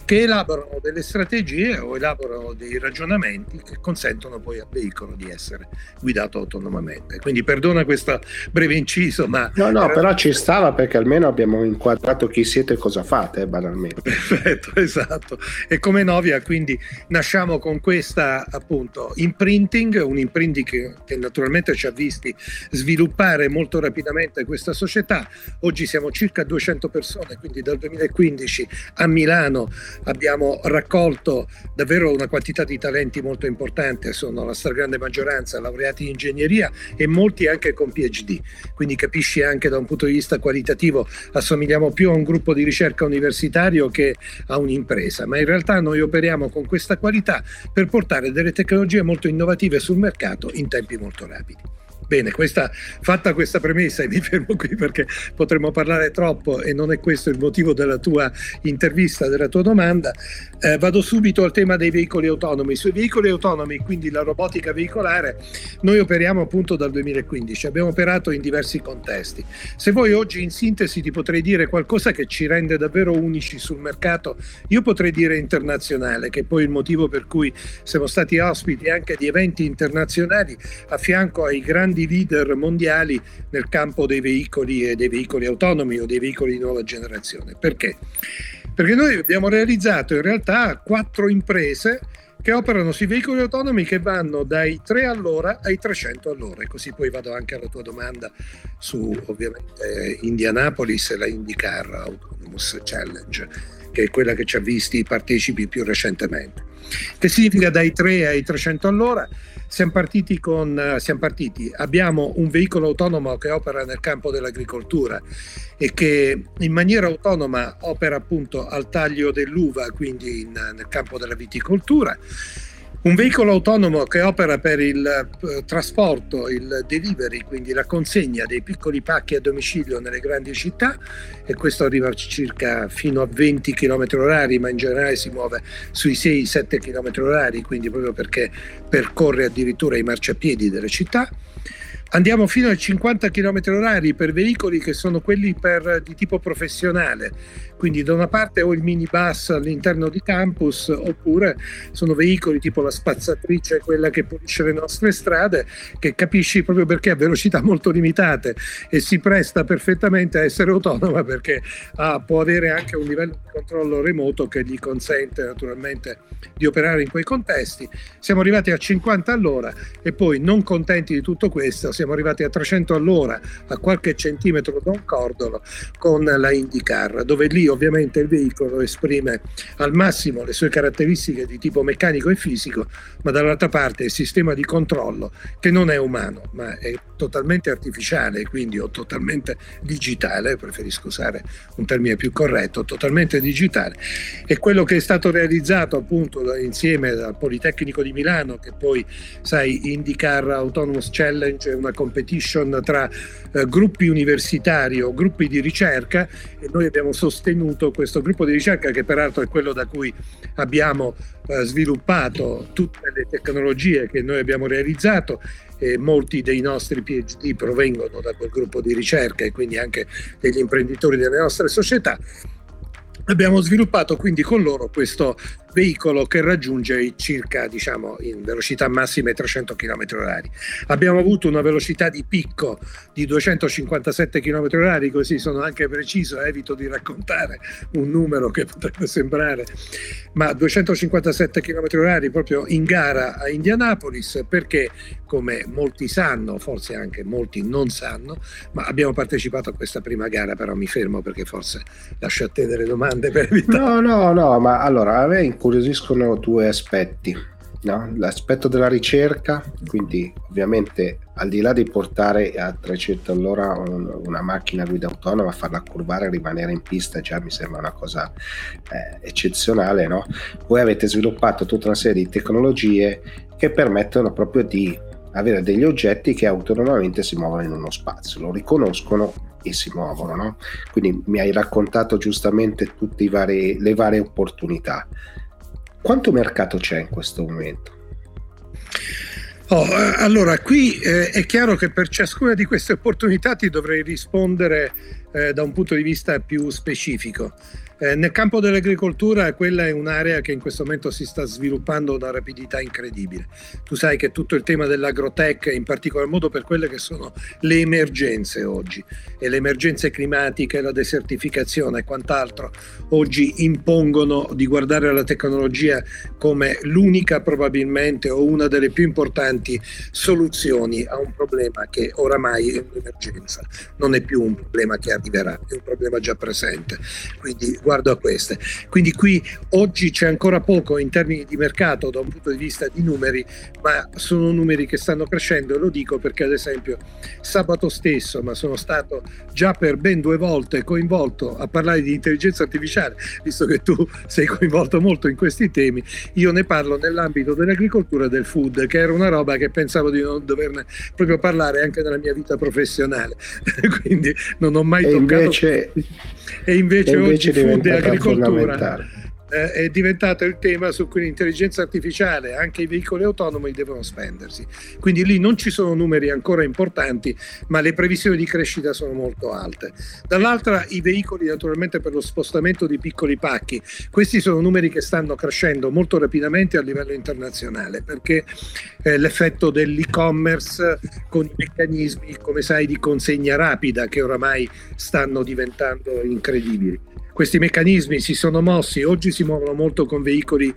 che elaborano delle strategie o elaborano dei ragionamenti che consentono poi al veicolo di essere guidato autonomamente. Quindi perdona questo breve inciso, ma... No, no, però ci stava perché almeno abbiamo inquadrato chi siete e cosa fate, eh, banalmente. Perfetto, esatto. E come Novia quindi nasciamo con questa appunto imprinting, un imprinting che, che naturalmente ci ha visti sviluppare molto rapidamente questa società. Oggi siamo circa 200 persone, quindi dal 2015 a Milano abbiamo raccolto davvero una quantità di talenti molto importante, sono la stragrande maggioranza laureati in ingegneria e molti anche con PhD, quindi capisci anche da un punto di vista qualitativo assomigliamo più a un gruppo di ricerca universitario che a un'impresa, ma in realtà noi operiamo con questa qualità per portare delle tecnologie molto innovative sul mercato in tempi molto rapidi. Bene, questa, fatta questa premessa e mi fermo qui perché potremmo parlare troppo e non è questo il motivo della tua intervista, della tua domanda, eh, vado subito al tema dei veicoli autonomi. Sui veicoli autonomi, quindi la robotica veicolare, noi operiamo appunto dal 2015, abbiamo operato in diversi contesti. Se vuoi oggi in sintesi ti potrei dire qualcosa che ci rende davvero unici sul mercato, io potrei dire internazionale, che è poi il motivo per cui siamo stati ospiti anche di eventi internazionali a fianco ai grandi grandi leader mondiali nel campo dei veicoli e dei veicoli autonomi o dei veicoli di nuova generazione. Perché? Perché noi abbiamo realizzato in realtà quattro imprese che operano sui veicoli autonomi che vanno dai 3 all'ora ai 300 all'ora. E così poi vado anche alla tua domanda su ovviamente Indianapolis e la IndyCar Autonomous Challenge, che è quella che ci ha visti i partecipi più recentemente. Che significa dai 3 ai 300 all'ora? Siamo partiti con, eh, siamo partiti, abbiamo un veicolo autonomo che opera nel campo dell'agricoltura e che in maniera autonoma opera appunto al taglio dell'uva, quindi in, nel campo della viticoltura un veicolo autonomo che opera per il eh, trasporto, il delivery, quindi la consegna dei piccoli pacchi a domicilio nelle grandi città e questo arriva circa fino a 20 km orari, ma in generale si muove sui 6-7 km orari, quindi proprio perché percorre addirittura i marciapiedi delle città. Andiamo fino ai 50 km orari per veicoli che sono quelli per, di tipo professionale, quindi da una parte ho il minibus all'interno di campus oppure sono veicoli tipo la spazzatrice, quella che pulisce le nostre strade, che capisci proprio perché ha velocità molto limitate e si presta perfettamente a essere autonoma perché ah, può avere anche un livello di controllo remoto che gli consente naturalmente di operare in quei contesti. Siamo arrivati a 50 all'ora e poi non contenti di tutto questo siamo arrivati a 300 all'ora a qualche centimetro da un cordolo con la IndyCar, dove lì ovviamente il veicolo esprime al massimo le sue caratteristiche di tipo meccanico e fisico, ma dall'altra parte il sistema di controllo che non è umano, ma è totalmente artificiale, quindi o totalmente digitale, preferisco usare un termine più corretto, totalmente digitale, è quello che è stato realizzato appunto insieme dal Politecnico di Milano, che poi, sai, IndyCar Autonomous Challenge è una competition tra eh, gruppi universitari o gruppi di ricerca e noi abbiamo sostenuto questo gruppo di ricerca che peraltro è quello da cui abbiamo eh, sviluppato tutte le tecnologie che noi abbiamo realizzato e molti dei nostri PhD provengono da quel gruppo di ricerca e quindi anche degli imprenditori delle nostre società. Abbiamo sviluppato quindi con loro questo veicolo che raggiunge circa diciamo, in velocità massima 300 km h Abbiamo avuto una velocità di picco di 257 km h così sono anche preciso, evito di raccontare un numero che potrebbe sembrare, ma 257 km h proprio in gara a Indianapolis perché come molti sanno, forse anche molti non sanno, ma abbiamo partecipato a questa prima gara, però mi fermo perché forse lascio a te delle domande per evitare. No, no, no, ma allora a me incuriosiscono due aspetti. No? L'aspetto della ricerca, quindi ovviamente al di là di portare a 300 all'ora un, una macchina guida autonoma, farla curvare e rimanere in pista già mi sembra una cosa eh, eccezionale. No? Voi avete sviluppato tutta una serie di tecnologie che permettono proprio di avere degli oggetti che autonomamente si muovono in uno spazio, lo riconoscono e si muovono. No? Quindi mi hai raccontato giustamente tutte vari, le varie opportunità. Quanto mercato c'è in questo momento? Oh, eh, allora, qui eh, è chiaro che per ciascuna di queste opportunità ti dovrei rispondere eh, da un punto di vista più specifico. Eh, nel campo dell'agricoltura quella è un'area che in questo momento si sta sviluppando a una rapidità incredibile. Tu sai che tutto il tema dell'agrotech, in particolar modo per quelle che sono le emergenze oggi, e le emergenze climatiche, la desertificazione e quant'altro, oggi impongono di guardare alla tecnologia come l'unica probabilmente o una delle più importanti soluzioni a un problema che oramai è un'emergenza, non è più un problema che arriverà, è un problema già presente. Quindi riguardo a queste. Quindi qui oggi c'è ancora poco in termini di mercato da un punto di vista di numeri, ma sono numeri che stanno crescendo e lo dico perché ad esempio sabato stesso, ma sono stato già per ben due volte coinvolto a parlare di intelligenza artificiale, visto che tu sei coinvolto molto in questi temi, io ne parlo nell'ambito dell'agricoltura e del food, che era una roba che pensavo di non doverne proprio parlare anche nella mia vita professionale. Quindi non ho mai e toccato... Invece, e invece, e invece oggi food e agricoltura eh, è diventato il tema su cui l'intelligenza artificiale, anche i veicoli autonomi devono spendersi. Quindi lì non ci sono numeri ancora importanti, ma le previsioni di crescita sono molto alte. Dall'altra i veicoli naturalmente per lo spostamento di piccoli pacchi, questi sono numeri che stanno crescendo molto rapidamente a livello internazionale perché eh, l'effetto dell'e-commerce con i meccanismi, come sai, di consegna rapida che oramai stanno diventando incredibili questi meccanismi si sono mossi, oggi si muovono molto con veicoli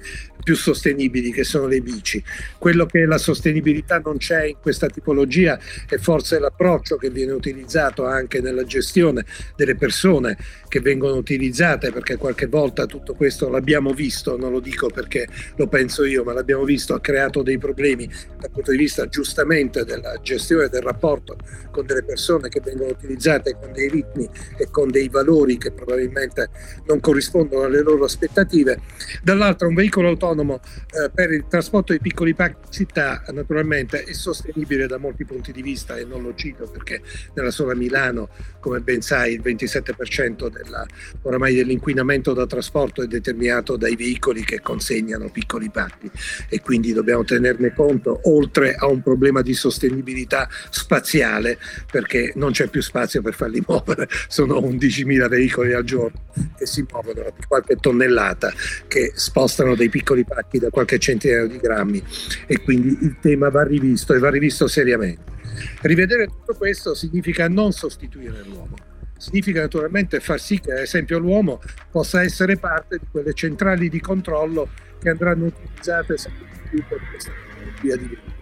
più sostenibili che sono le bici. Quello che la sostenibilità non c'è in questa tipologia è forse l'approccio che viene utilizzato anche nella gestione delle persone che vengono utilizzate perché qualche volta tutto questo l'abbiamo visto, non lo dico perché lo penso io, ma l'abbiamo visto, ha creato dei problemi dal punto di vista giustamente della gestione del rapporto con delle persone che vengono utilizzate con dei ritmi e con dei valori che probabilmente non corrispondono alle loro aspettative. Dall'altro un veicolo autonomo eh, per il trasporto di piccoli pacchi in città naturalmente è sostenibile da molti punti di vista e non lo cito perché nella sola Milano, come ben sai, il 27% della, oramai dell'inquinamento da trasporto è determinato dai veicoli che consegnano piccoli pacchi e quindi dobbiamo tenerne conto oltre a un problema di sostenibilità spaziale perché non c'è più spazio per farli muovere, sono 11.000 veicoli al giorno che si muovono qualche tonnellata, che spostano dei piccoli pacchi da qualche centinaio di grammi e quindi il tema va rivisto e va rivisto seriamente. Rivedere tutto questo significa non sostituire l'uomo, significa naturalmente far sì che ad esempio l'uomo possa essere parte di quelle centrali di controllo che andranno utilizzate sempre più per questa tecnologia di vita.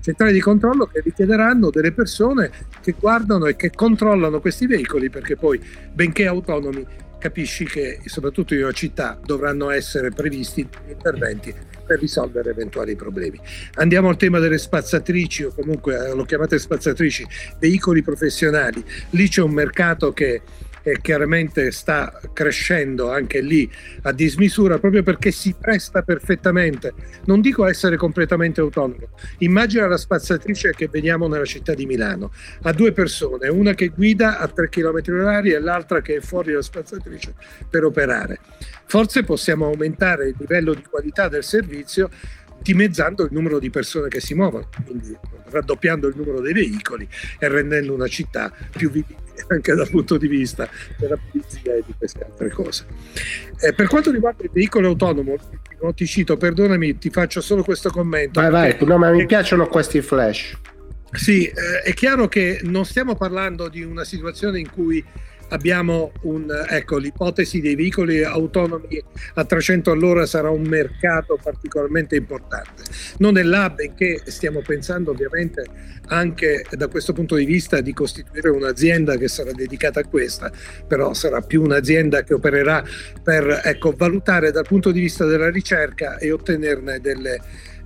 centrali di controllo che richiederanno delle persone che guardano e che controllano questi veicoli perché poi benché autonomi capisci che soprattutto in una città dovranno essere previsti interventi per risolvere eventuali problemi. Andiamo al tema delle spazzatrici o comunque eh, lo chiamate spazzatrici, veicoli professionali. Lì c'è un mercato che e chiaramente sta crescendo anche lì a dismisura proprio perché si presta perfettamente. Non dico essere completamente autonomo. Immagina la spazzatrice che vediamo nella città di Milano. Ha due persone, una che guida a 3 km orari e l'altra che è fuori dalla spazzatrice per operare. Forse possiamo aumentare il livello di qualità del servizio dimezzando il numero di persone che si muovono, quindi raddoppiando il numero dei veicoli e rendendo una città più vivibile anche dal punto di vista della polizia e di queste altre cose. Eh, per quanto riguarda il veicolo autonomo, non ti cito, perdonami, ti faccio solo questo commento. Vai, vai, no, ma mi piacciono questi flash. Sì, eh, è chiaro che non stiamo parlando di una situazione in cui abbiamo un, ecco, l'ipotesi dei veicoli autonomi a 300 all'ora sarà un mercato particolarmente importante. Non è là, benché stiamo pensando ovviamente anche da questo punto di vista di costituire un'azienda che sarà dedicata a questa, però sarà più un'azienda che opererà per ecco, valutare dal punto di vista della ricerca e ottenerne delle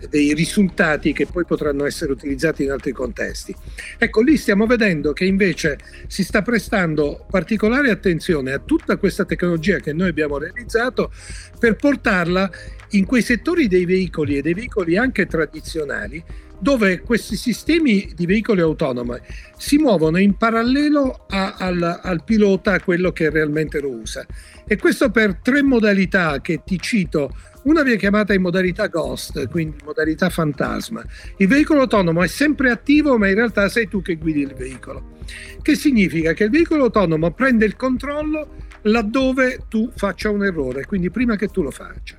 dei risultati che poi potranno essere utilizzati in altri contesti. Ecco, lì stiamo vedendo che invece si sta prestando particolare attenzione a tutta questa tecnologia che noi abbiamo realizzato per portarla in quei settori dei veicoli e dei veicoli anche tradizionali dove questi sistemi di veicoli autonomi si muovono in parallelo a, al, al pilota, a quello che realmente lo usa. E questo per tre modalità che ti cito una viene chiamata in modalità ghost, quindi modalità fantasma. Il veicolo autonomo è sempre attivo, ma in realtà sei tu che guidi il veicolo. Che significa che il veicolo autonomo prende il controllo laddove tu faccia un errore, quindi prima che tu lo faccia.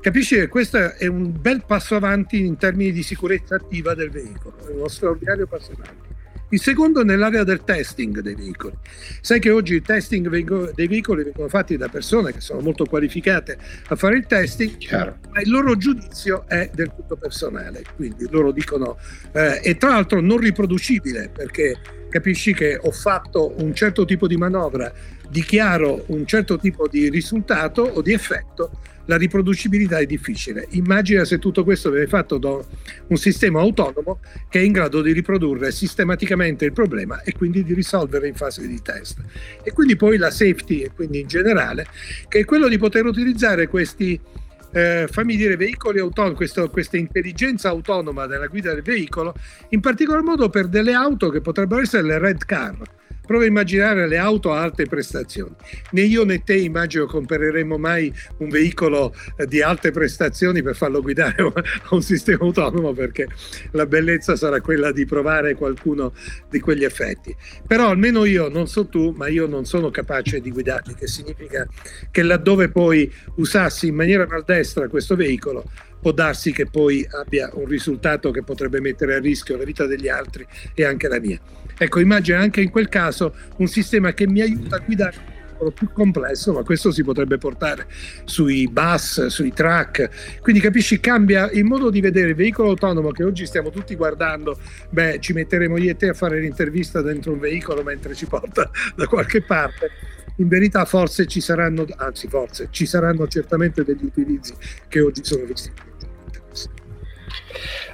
Capisci che questo è un bel passo avanti in termini di sicurezza attiva del veicolo, è uno straordinario passo avanti. Il secondo nell'area del testing dei veicoli. Sai che oggi il testing dei veicoli vengono fatti da persone che sono molto qualificate a fare il testing, Chiaro. ma il loro giudizio è del tutto personale, quindi loro dicono, eh, e tra l'altro non riproducibile, perché capisci che ho fatto un certo tipo di manovra, dichiaro un certo tipo di risultato o di effetto, la riproducibilità è difficile. Immagina se tutto questo viene fatto da un sistema autonomo che è in grado di riprodurre sistematicamente il problema e quindi di risolvere in fase di test. E quindi poi la safety, e quindi in generale, che è quello di poter utilizzare questi eh, fammi dire, veicoli autonomi, questo, questa intelligenza autonoma della guida del veicolo, in particolar modo per delle auto che potrebbero essere le red car Prova a immaginare le auto a alte prestazioni. Né io né te immagino compreremo mai un veicolo eh, di alte prestazioni per farlo guidare a un sistema autonomo perché la bellezza sarà quella di provare qualcuno di quegli effetti. Però almeno io, non so tu, ma io non sono capace di guidarli, che significa che laddove poi usassi in maniera maldestra questo veicolo, può darsi che poi abbia un risultato che potrebbe mettere a rischio la vita degli altri e anche la mia. Ecco, immagina anche in quel caso un sistema che mi aiuta a guidare più complesso, ma questo si potrebbe portare sui bus, sui truck. Quindi capisci, cambia il modo di vedere il veicolo autonomo che oggi stiamo tutti guardando. Beh, ci metteremo io e te a fare l'intervista dentro un veicolo mentre ci porta da qualche parte. In verità forse ci saranno, anzi forse, ci saranno certamente degli utilizzi che oggi sono visti.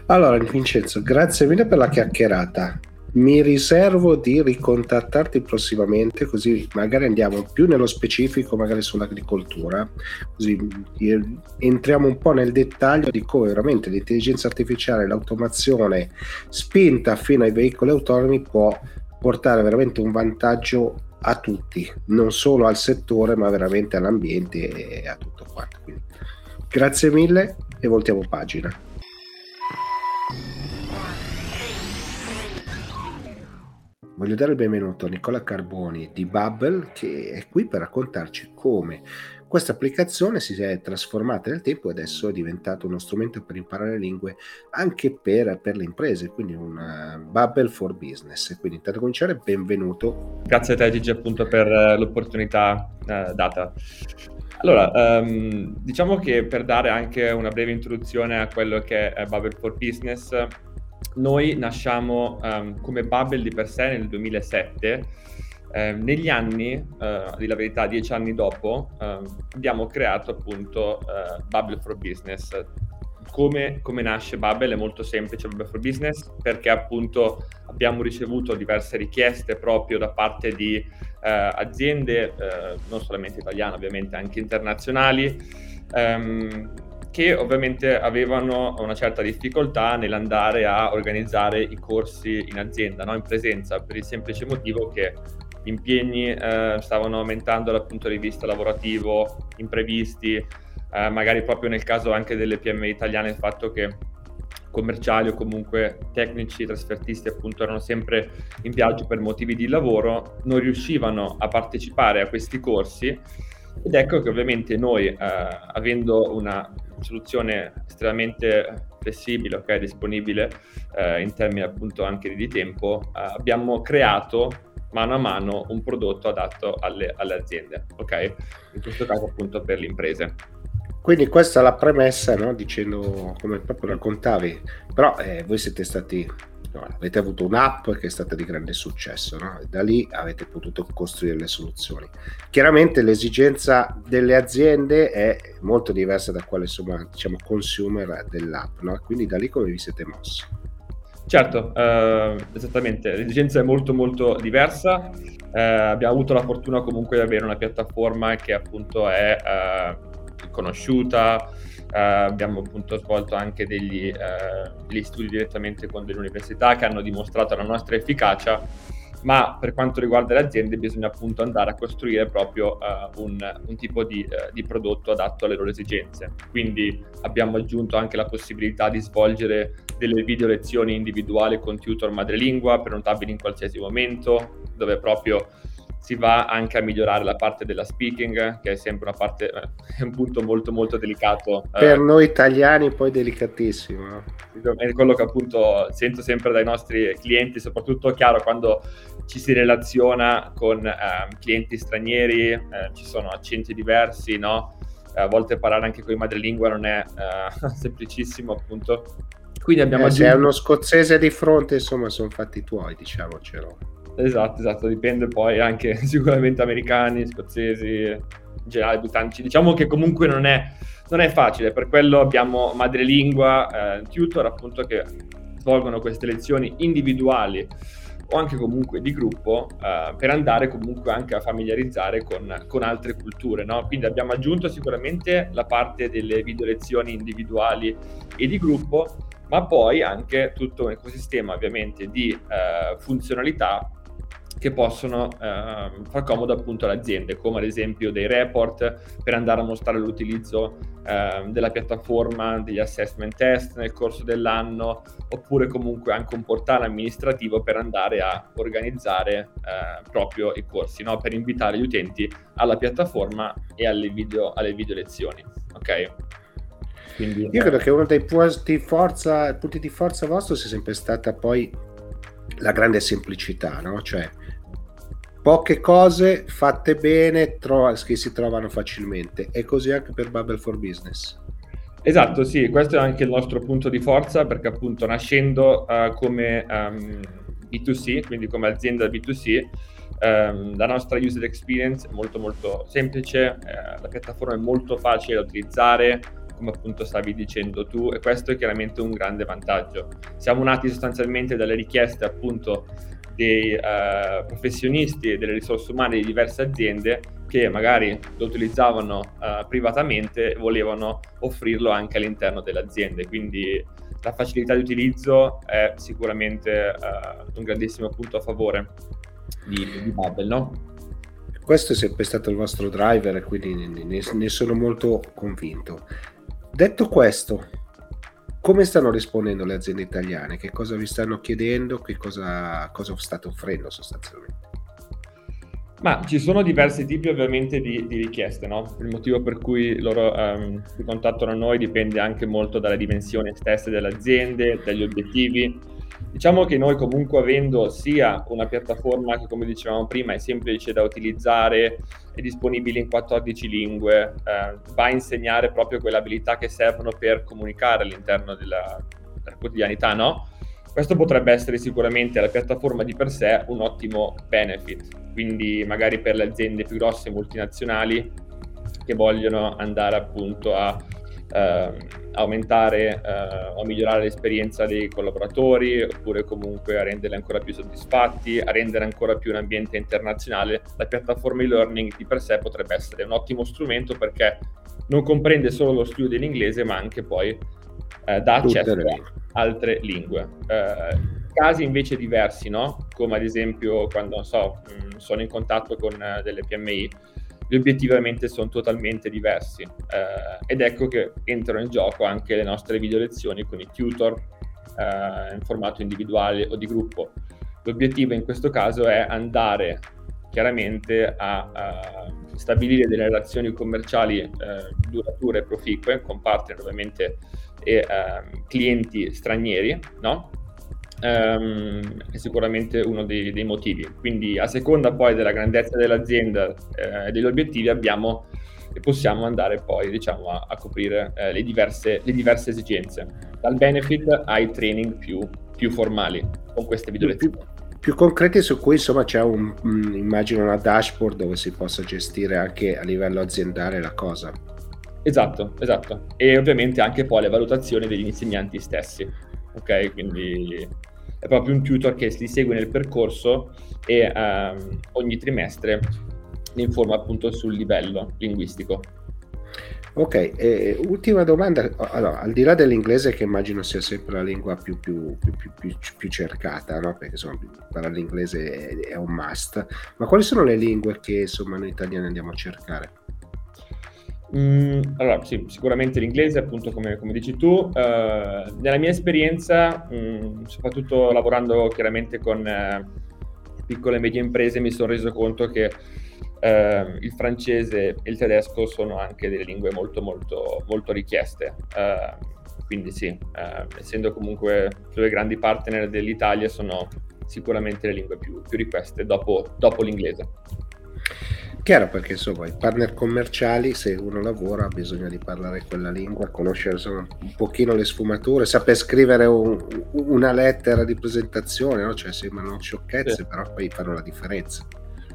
Allora, Vincenzo, grazie mille per la chiacchierata. Mi riservo di ricontattarti prossimamente, così magari andiamo più nello specifico, magari sull'agricoltura, così eh, entriamo un po' nel dettaglio di come veramente l'intelligenza artificiale, l'automazione spinta fino ai veicoli autonomi può portare veramente un vantaggio a tutti, non solo al settore, ma veramente all'ambiente e a tutto quanto. Quindi, grazie mille e voltiamo pagina. Voglio dare il benvenuto a Nicola Carboni di Bubble che è qui per raccontarci come questa applicazione si è trasformata nel tempo e adesso è diventato uno strumento per imparare lingue anche per, per le imprese, quindi una Bubble for Business. Quindi intanto cominciare, benvenuto. Grazie a te Gigi appunto per eh, l'opportunità eh, data. Allora, um, diciamo che per dare anche una breve introduzione a quello che è Bubble for Business, noi nasciamo um, come Bubble di per sé nel 2007. Eh, negli anni, eh, dire la verità, dieci anni dopo, eh, abbiamo creato appunto eh, Bubble for Business. Come, come, nasce Bubble? È molto semplice Bubble for Business perché appunto abbiamo ricevuto diverse richieste proprio da parte di eh, aziende, eh, non solamente italiane, ovviamente anche internazionali, ehm, che ovviamente avevano una certa difficoltà nell'andare a organizzare i corsi in azienda, no? in presenza, per il semplice motivo che gli impegni eh, stavano aumentando dal punto di vista lavorativo, imprevisti, eh, magari proprio nel caso anche delle PMI italiane il fatto che commerciali o comunque tecnici, trasfertisti appunto erano sempre in viaggio per motivi di lavoro, non riuscivano a partecipare a questi corsi ed ecco che ovviamente noi eh, avendo una soluzione estremamente flessibile, okay, disponibile eh, in termini appunto anche di tempo, eh, abbiamo creato mano a mano un prodotto adatto alle, alle aziende, ok? In questo caso appunto per le imprese. Quindi questa è la premessa, no? dicendo come proprio raccontavi, però eh, voi siete stati, no, avete avuto un'app che è stata di grande successo, no? da lì avete potuto costruire le soluzioni. Chiaramente l'esigenza delle aziende è molto diversa da quale insomma, diciamo, consumer dell'app, quindi da lì come vi siete mossi? Certo, eh, esattamente, l'esigenza è molto molto diversa, eh, abbiamo avuto la fortuna comunque di avere una piattaforma che appunto è eh, conosciuta, eh, abbiamo appunto svolto anche degli, eh, degli studi direttamente con delle università che hanno dimostrato la nostra efficacia ma per quanto riguarda le aziende bisogna appunto andare a costruire proprio uh, un, un, tipo di, uh, di, prodotto adatto alle loro esigenze. Quindi abbiamo aggiunto anche la possibilità di svolgere delle video lezioni individuali con tutor madrelingua prenotabili in qualsiasi momento, dove proprio si va anche a migliorare la parte della speaking, che è sempre una parte, eh, è un punto molto molto delicato. Eh. Per eh, noi italiani poi delicatissimo. È quello che appunto sento sempre dai nostri clienti, soprattutto chiaro quando ci si relaziona con eh, clienti stranieri, eh, ci sono accenti diversi, no? a volte parlare anche con i madrelingua non è eh, semplicissimo appunto. Quindi abbiamo aggiunto... Se è uno scozzese di fronte, insomma, sono fatti tuoi, diciamocelo. Esatto, esatto, dipende poi anche sicuramente americani, scozzesi, in generale britannici. Diciamo che comunque non è, non è facile, per quello abbiamo madrelingua, eh, tutor appunto che svolgono queste lezioni individuali o anche comunque di gruppo eh, per andare comunque anche a familiarizzare con, con altre culture. No? Quindi abbiamo aggiunto sicuramente la parte delle video lezioni individuali e di gruppo, ma poi anche tutto un ecosistema ovviamente di eh, funzionalità che possono eh, far comodo appunto alle aziende, come ad esempio dei report per andare a mostrare l'utilizzo eh, della piattaforma, degli assessment test nel corso dell'anno, oppure comunque anche un portale amministrativo per andare a organizzare eh, proprio i corsi, no? per invitare gli utenti alla piattaforma e alle video, alle video lezioni. Ok? Quindi, Io credo che uno dei punti, forza, punti di forza vostro sia sempre stata poi la grande semplicità, no? Cioè, poche cose fatte bene tro- che si trovano facilmente e così anche per Bubble for Business. Esatto, sì, questo è anche il nostro punto di forza perché appunto nascendo uh, come um, B2C, quindi come azienda B2C, um, la nostra user experience è molto molto semplice, eh, la piattaforma è molto facile da utilizzare, come appunto stavi dicendo tu, e questo è chiaramente un grande vantaggio. Siamo nati sostanzialmente dalle richieste appunto dei uh, professionisti e delle risorse umane di diverse aziende che magari lo utilizzavano uh, privatamente e volevano offrirlo anche all'interno delle aziende. Quindi la facilità di utilizzo è sicuramente uh, un grandissimo punto a favore di, di Bubble, no? Questo è sempre stato il vostro driver quindi ne, ne sono molto convinto. Detto questo, come stanno rispondendo le aziende italiane? Che cosa vi stanno chiedendo? Che cosa, cosa state offrendo sostanzialmente? Ma ci sono diversi tipi ovviamente di, di richieste, no? Il motivo per cui loro um, si contattano a noi dipende anche molto dalle dimensioni stesse delle aziende, dagli obiettivi Diciamo che noi comunque avendo sia una piattaforma che come dicevamo prima è semplice da utilizzare, è disponibile in 14 lingue, eh, va a insegnare proprio quelle abilità che servono per comunicare all'interno della, della quotidianità, no? questo potrebbe essere sicuramente alla piattaforma di per sé un ottimo benefit, quindi magari per le aziende più grosse multinazionali che vogliono andare appunto a aumentare eh, o migliorare l'esperienza dei collaboratori oppure comunque a renderli ancora più soddisfatti, a rendere ancora più un ambiente internazionale, la piattaforma e-learning di per sé potrebbe essere un ottimo strumento perché non comprende solo lo studio dell'inglese ma anche poi eh, dà accesso a altre lingue. Eh, casi invece diversi, no? come ad esempio quando so, mh, sono in contatto con uh, delle PMI, gli obiettivi ovviamente sono totalmente diversi eh, ed ecco che entrano in gioco anche le nostre video lezioni con i tutor eh, in formato individuale o di gruppo. L'obiettivo in questo caso è andare chiaramente a, a stabilire delle relazioni commerciali eh, durature e proficue con partner ovviamente e ehm, clienti stranieri, no? Um, è sicuramente uno dei, dei, motivi. Quindi a seconda poi della grandezza dell'azienda eh, e degli obiettivi abbiamo e possiamo andare poi diciamo, a, a coprire eh, le, diverse, le, diverse, esigenze, dal benefit ai training più, più formali con queste video lezioni. Più, più, concreti su cui insomma c'è un, immagino una dashboard dove si possa gestire anche a livello aziendale la cosa. Esatto, esatto. E ovviamente anche poi le valutazioni degli insegnanti stessi. Ok, quindi è proprio un tutor che si segue nel percorso e um, ogni trimestre ne informa appunto sul livello linguistico. Ok, eh, ultima domanda, allora, al di là dell'inglese che immagino sia sempre la lingua più, più, più, più cercata, no? perché insomma parlare l'inglese è, è, un must, ma quali sono le lingue che insomma noi italiani andiamo a cercare? Mm, allora, sì, sicuramente l'inglese, appunto, come, come dici tu. Uh, nella mia esperienza, mh, mm, soprattutto lavorando chiaramente con uh, piccole e medie imprese, mi sono reso conto che uh, il francese e il tedesco sono anche delle lingue molto, molto, molto richieste. quindi sì, essendo comunque due grandi partner dell'Italia, sono sicuramente le lingue più, più richieste dopo, dopo l'inglese. Chiaro perché insomma i partner commerciali se uno lavora ha bisogno di parlare quella lingua, conoscere insomma, un pochino le sfumature, saper scrivere un, una lettera di presentazione, no? cioè sembrano sciocchezze sì. però poi fanno la differenza.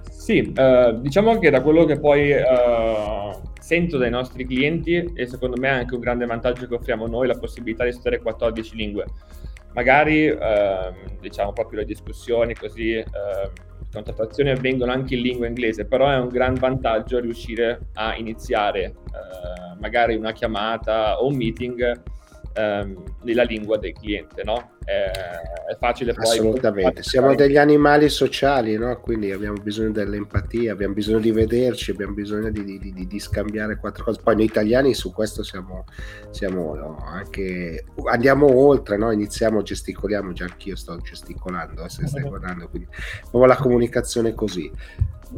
Sì, eh, diciamo che da quello che poi eh, sento dai nostri clienti e secondo me è anche un grande vantaggio che offriamo noi la possibilità di studiare 14 lingue. Magari eh, diciamo proprio le discussioni così ehm, contrattazioni avvengono anche in lingua inglese, però è un gran vantaggio riuscire a iniziare eh, magari una chiamata o un meeting ehm, nella lingua del cliente, no? È, è facile poi... Assolutamente, siamo degli animali sociali, no? Quindi abbiamo bisogno dell'empatia, abbiamo bisogno di vederci, abbiamo bisogno di, di, di, di scambiare quattro cose. Poi noi italiani su questo siamo, siamo no? anche... andiamo oltre, no? Iniziamo, gesticoliamo, già anch'io sto gesticolando, eh, se stai guardando, quindi proprio la comunicazione così.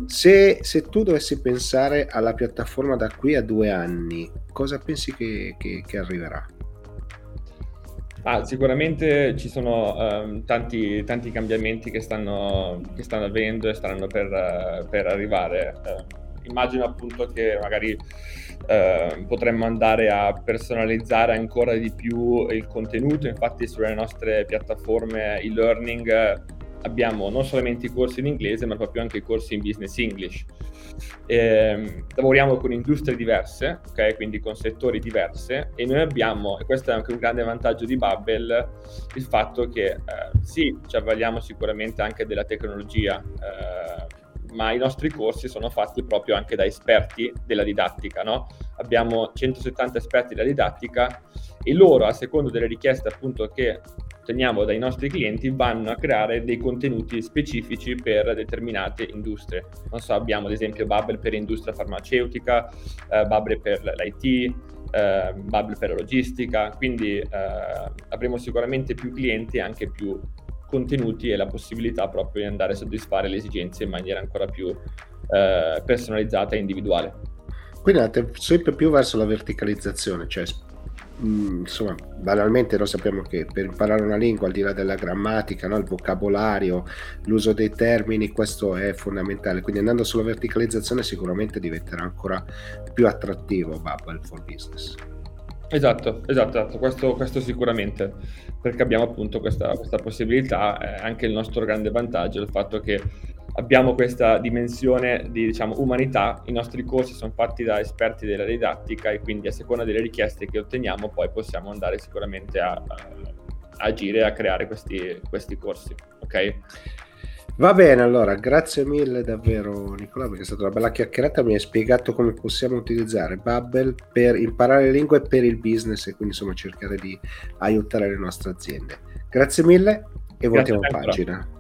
Se, se, tu dovessi pensare alla piattaforma da qui a due anni, cosa pensi che, che, che arriverà? Ah, sicuramente ci sono um, tanti, tanti, cambiamenti che stanno, che stanno, avvenendo e staranno per, uh, per arrivare. Uh, immagino appunto che magari uh, potremmo andare a personalizzare ancora di più il contenuto, infatti sulle nostre piattaforme e-learning abbiamo non solamente i corsi in inglese ma proprio anche i corsi in business English. Eh, lavoriamo con industrie diverse, okay? quindi con settori diversi e noi abbiamo, e questo è anche un grande vantaggio di Bubble, il fatto che eh, sì, ci avvaliamo sicuramente anche della tecnologia, eh, ma i nostri corsi sono fatti proprio anche da esperti della didattica. No? Abbiamo 170 esperti della didattica e loro, a seconda delle richieste appunto che otteniamo dai nostri clienti vanno a creare dei contenuti specifici per determinate industrie. Non so, abbiamo ad esempio Bubble per industria farmaceutica, eh, Bubble per l'IT, eh, Bubble per la logistica, quindi eh, avremo sicuramente più clienti e anche più contenuti e la possibilità proprio di andare a soddisfare le esigenze in maniera ancora più eh, personalizzata e individuale. Quindi andate sempre più verso la verticalizzazione, cioè Mm, insomma, banalmente noi sappiamo che per imparare una lingua, al di là della grammatica, no, il vocabolario, l'uso dei termini, questo è fondamentale. Quindi andando sulla verticalizzazione sicuramente diventerà ancora più attrattivo Bubble for Business. Esatto, esatto, esatto. Questo, questo, sicuramente, perché abbiamo appunto questa, questa possibilità, eh, anche il nostro grande vantaggio, il fatto che abbiamo questa dimensione di diciamo, umanità, i nostri corsi sono fatti da esperti della didattica e quindi a seconda delle richieste che otteniamo poi possiamo andare sicuramente a, a, agire e a creare questi, questi corsi. Ok? Va bene, allora, grazie mille davvero Nicola perché è stata una bella chiacchierata, mi hai spiegato come possiamo utilizzare Bubble per imparare le lingue per il business e quindi insomma cercare di aiutare le nostre aziende. Grazie mille e voltiamo pagina.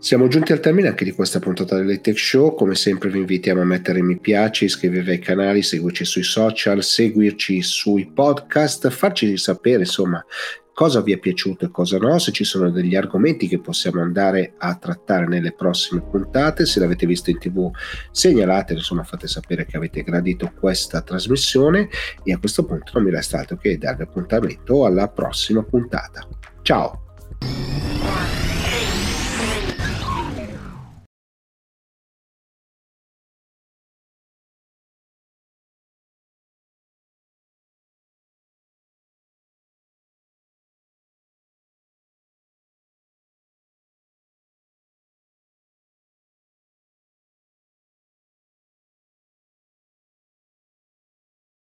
Siamo giunti al termine anche di questa puntata del Tech Show. Come sempre vi invitiamo a mettere mi piace, iscrivervi ai canali, seguirci sui social, seguirci sui podcast, farci sapere insomma cosa vi è piaciuto e cosa no, se ci sono degli argomenti che possiamo andare a trattare nelle prossime puntate, se l'avete visto in tv segnalate, insomma fate sapere che avete gradito questa trasmissione e a questo punto non mi resta altro che darvi appuntamento alla prossima puntata. Ciao!